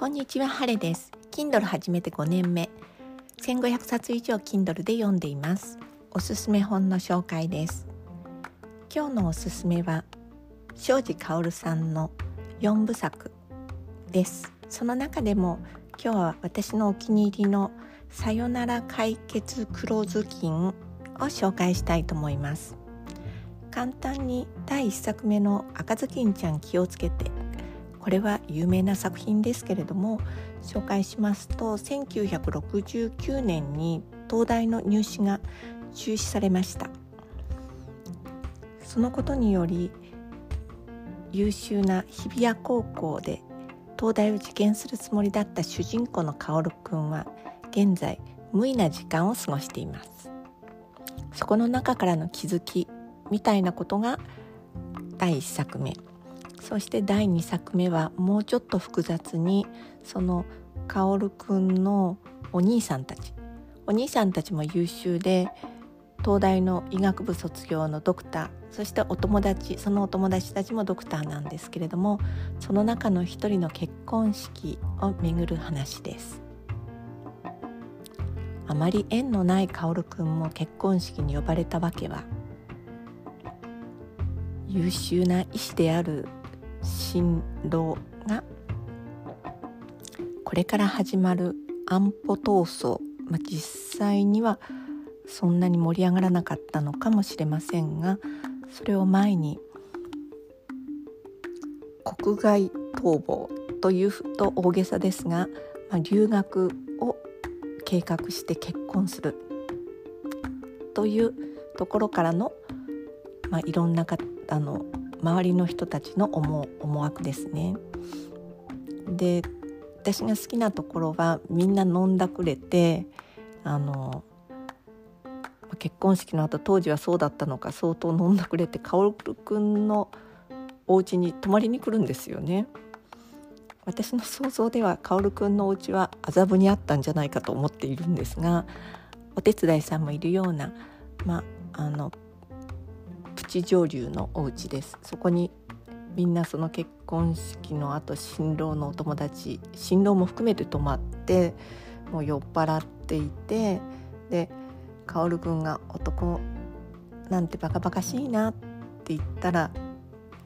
こんにちは、ハレです。Kindle 始めて5年目。1500冊以上 Kindle で読んでいます。おすすめ本の紹介です。今日のおすすめは、庄司薫さんの4部作です。その中でも今日は私のお気に入りのさよなら解決黒ずきんを紹介したいと思います。簡単に第1作目の赤ずきんちゃん気をつけてこれは有名な作品ですけれども紹介しますと1969年に東大の入試が中止されました。そのことにより優秀な日比谷高校で東大を受験するつもりだった主人公の薫くんは現在無意な時間を過ごしています。そこの中からの気づきみたいなことが第1作目。そして第2作目はもうちょっと複雑にその薫くんのお兄さんたち。お兄さんたちも優秀で東大の医学部卒業のドクター。そしてお友達そのお友達たちもドクターなんですけれどもその中の一人の結婚式をめぐる話です。あまり縁のない薫くんも結婚式に呼ばれたわけは優秀な医師である新郎がこれから始まる安保闘争、まあ、実際にはそんなに盛り上がらなかったのかもしれませんがそれを前に国外逃亡というと大げさですが、まあ、留学を計画して結婚するというところからの、まあ、いろんな方の周りの人たちの思思惑ですね。で私が好きなところはみんな飲んだくれてあの結婚式の後当時はそうだったのか相当飲んだくれて薫くんのお家に泊まりに来るんですよね。私の想像では薫くんのお家は麻布にあったんじゃないかと思っているんですがお手伝いさんもいるような、まあ、あの七上流のお家です。そこにみんなその結婚式の後新郎のお友達新郎も含めて泊まってもう酔っ払っていてで薫君が「男なんてバカバカしいな」って言ったら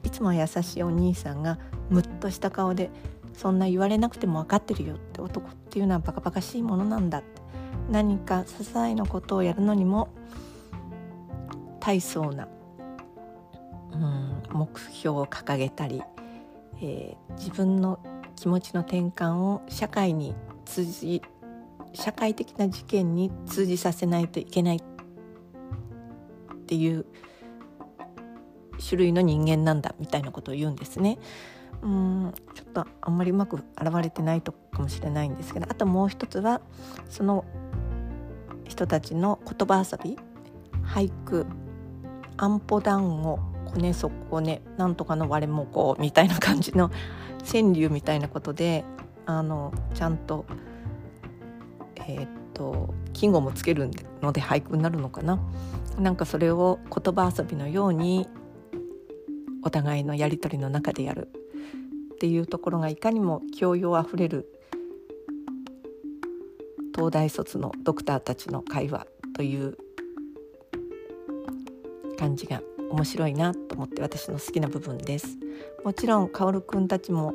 いつも優しいお兄さんがムッとした顔で「そんな言われなくても分かってるよ」って男っていうのはバカバカしいものなんだって何か些細なことをやるのにも大層なうん、目標を掲げたり、えー、自分の気持ちの転換を社会に通じ社会的な事件に通じさせないといけないっていう種類の人間なんだみたいなことを言うんですね。うんちょっとあんまりうまく表れてないとかもしれないんですけどあともう一つはその人たちの言葉遊び俳句安保団子ねそこねなんとかの割れもこうみたいな感じの川柳みたいなことであのちゃんとえー、っと季語もつけるので俳句になるのかな。なんかそれを言葉遊びのようにお互いのやり取りの中でやるっていうところがいかにも教養あふれる東大卒のドクターたちの会話という感じが面白いなと思って私の好きな部分です。もちろん薫くんたちも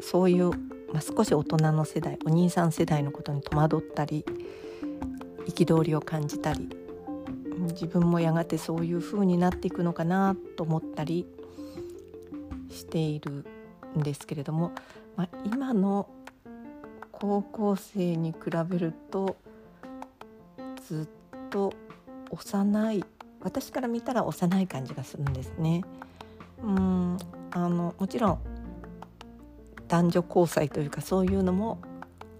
そういう、まあ、少し大人の世代お兄さん世代のことに戸惑ったり憤りを感じたり自分もやがてそういう風になっていくのかなと思ったりしているんですけれども、まあ、今の高校生に比べるとずっと幼い私から見たら幼い感じがするんですね。うんあのもちろん男女交際というかそういうのも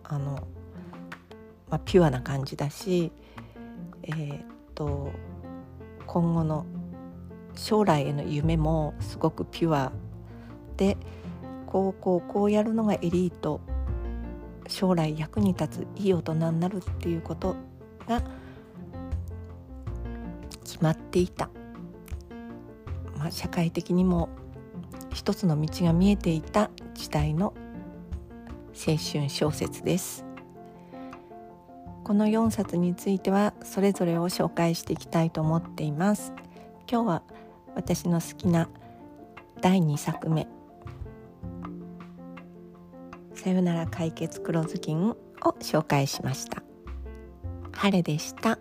あの、まあ、ピュアな感じだし、えー、っと今後の将来への夢もすごくピュアでこうこうこうやるのがエリート将来役に立ついい大人になるっていうことが決まっていた、まあ、社会的にも一つの道が見えていた時代の青春小説です。この4冊についてはそれぞれを紹介していきたいと思っています。今日は私の好きな第2作目。さよなら解決黒ずきんを紹介しました。晴れでした。